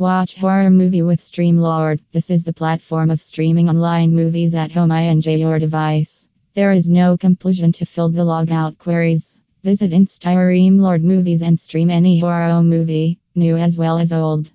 Watch horror movie with Streamlord. This is the platform of streaming online movies at home. I enjoy your device. There is no compulsion to fill the logout queries. Visit Streamlord Movies and stream any horror movie, new as well as old.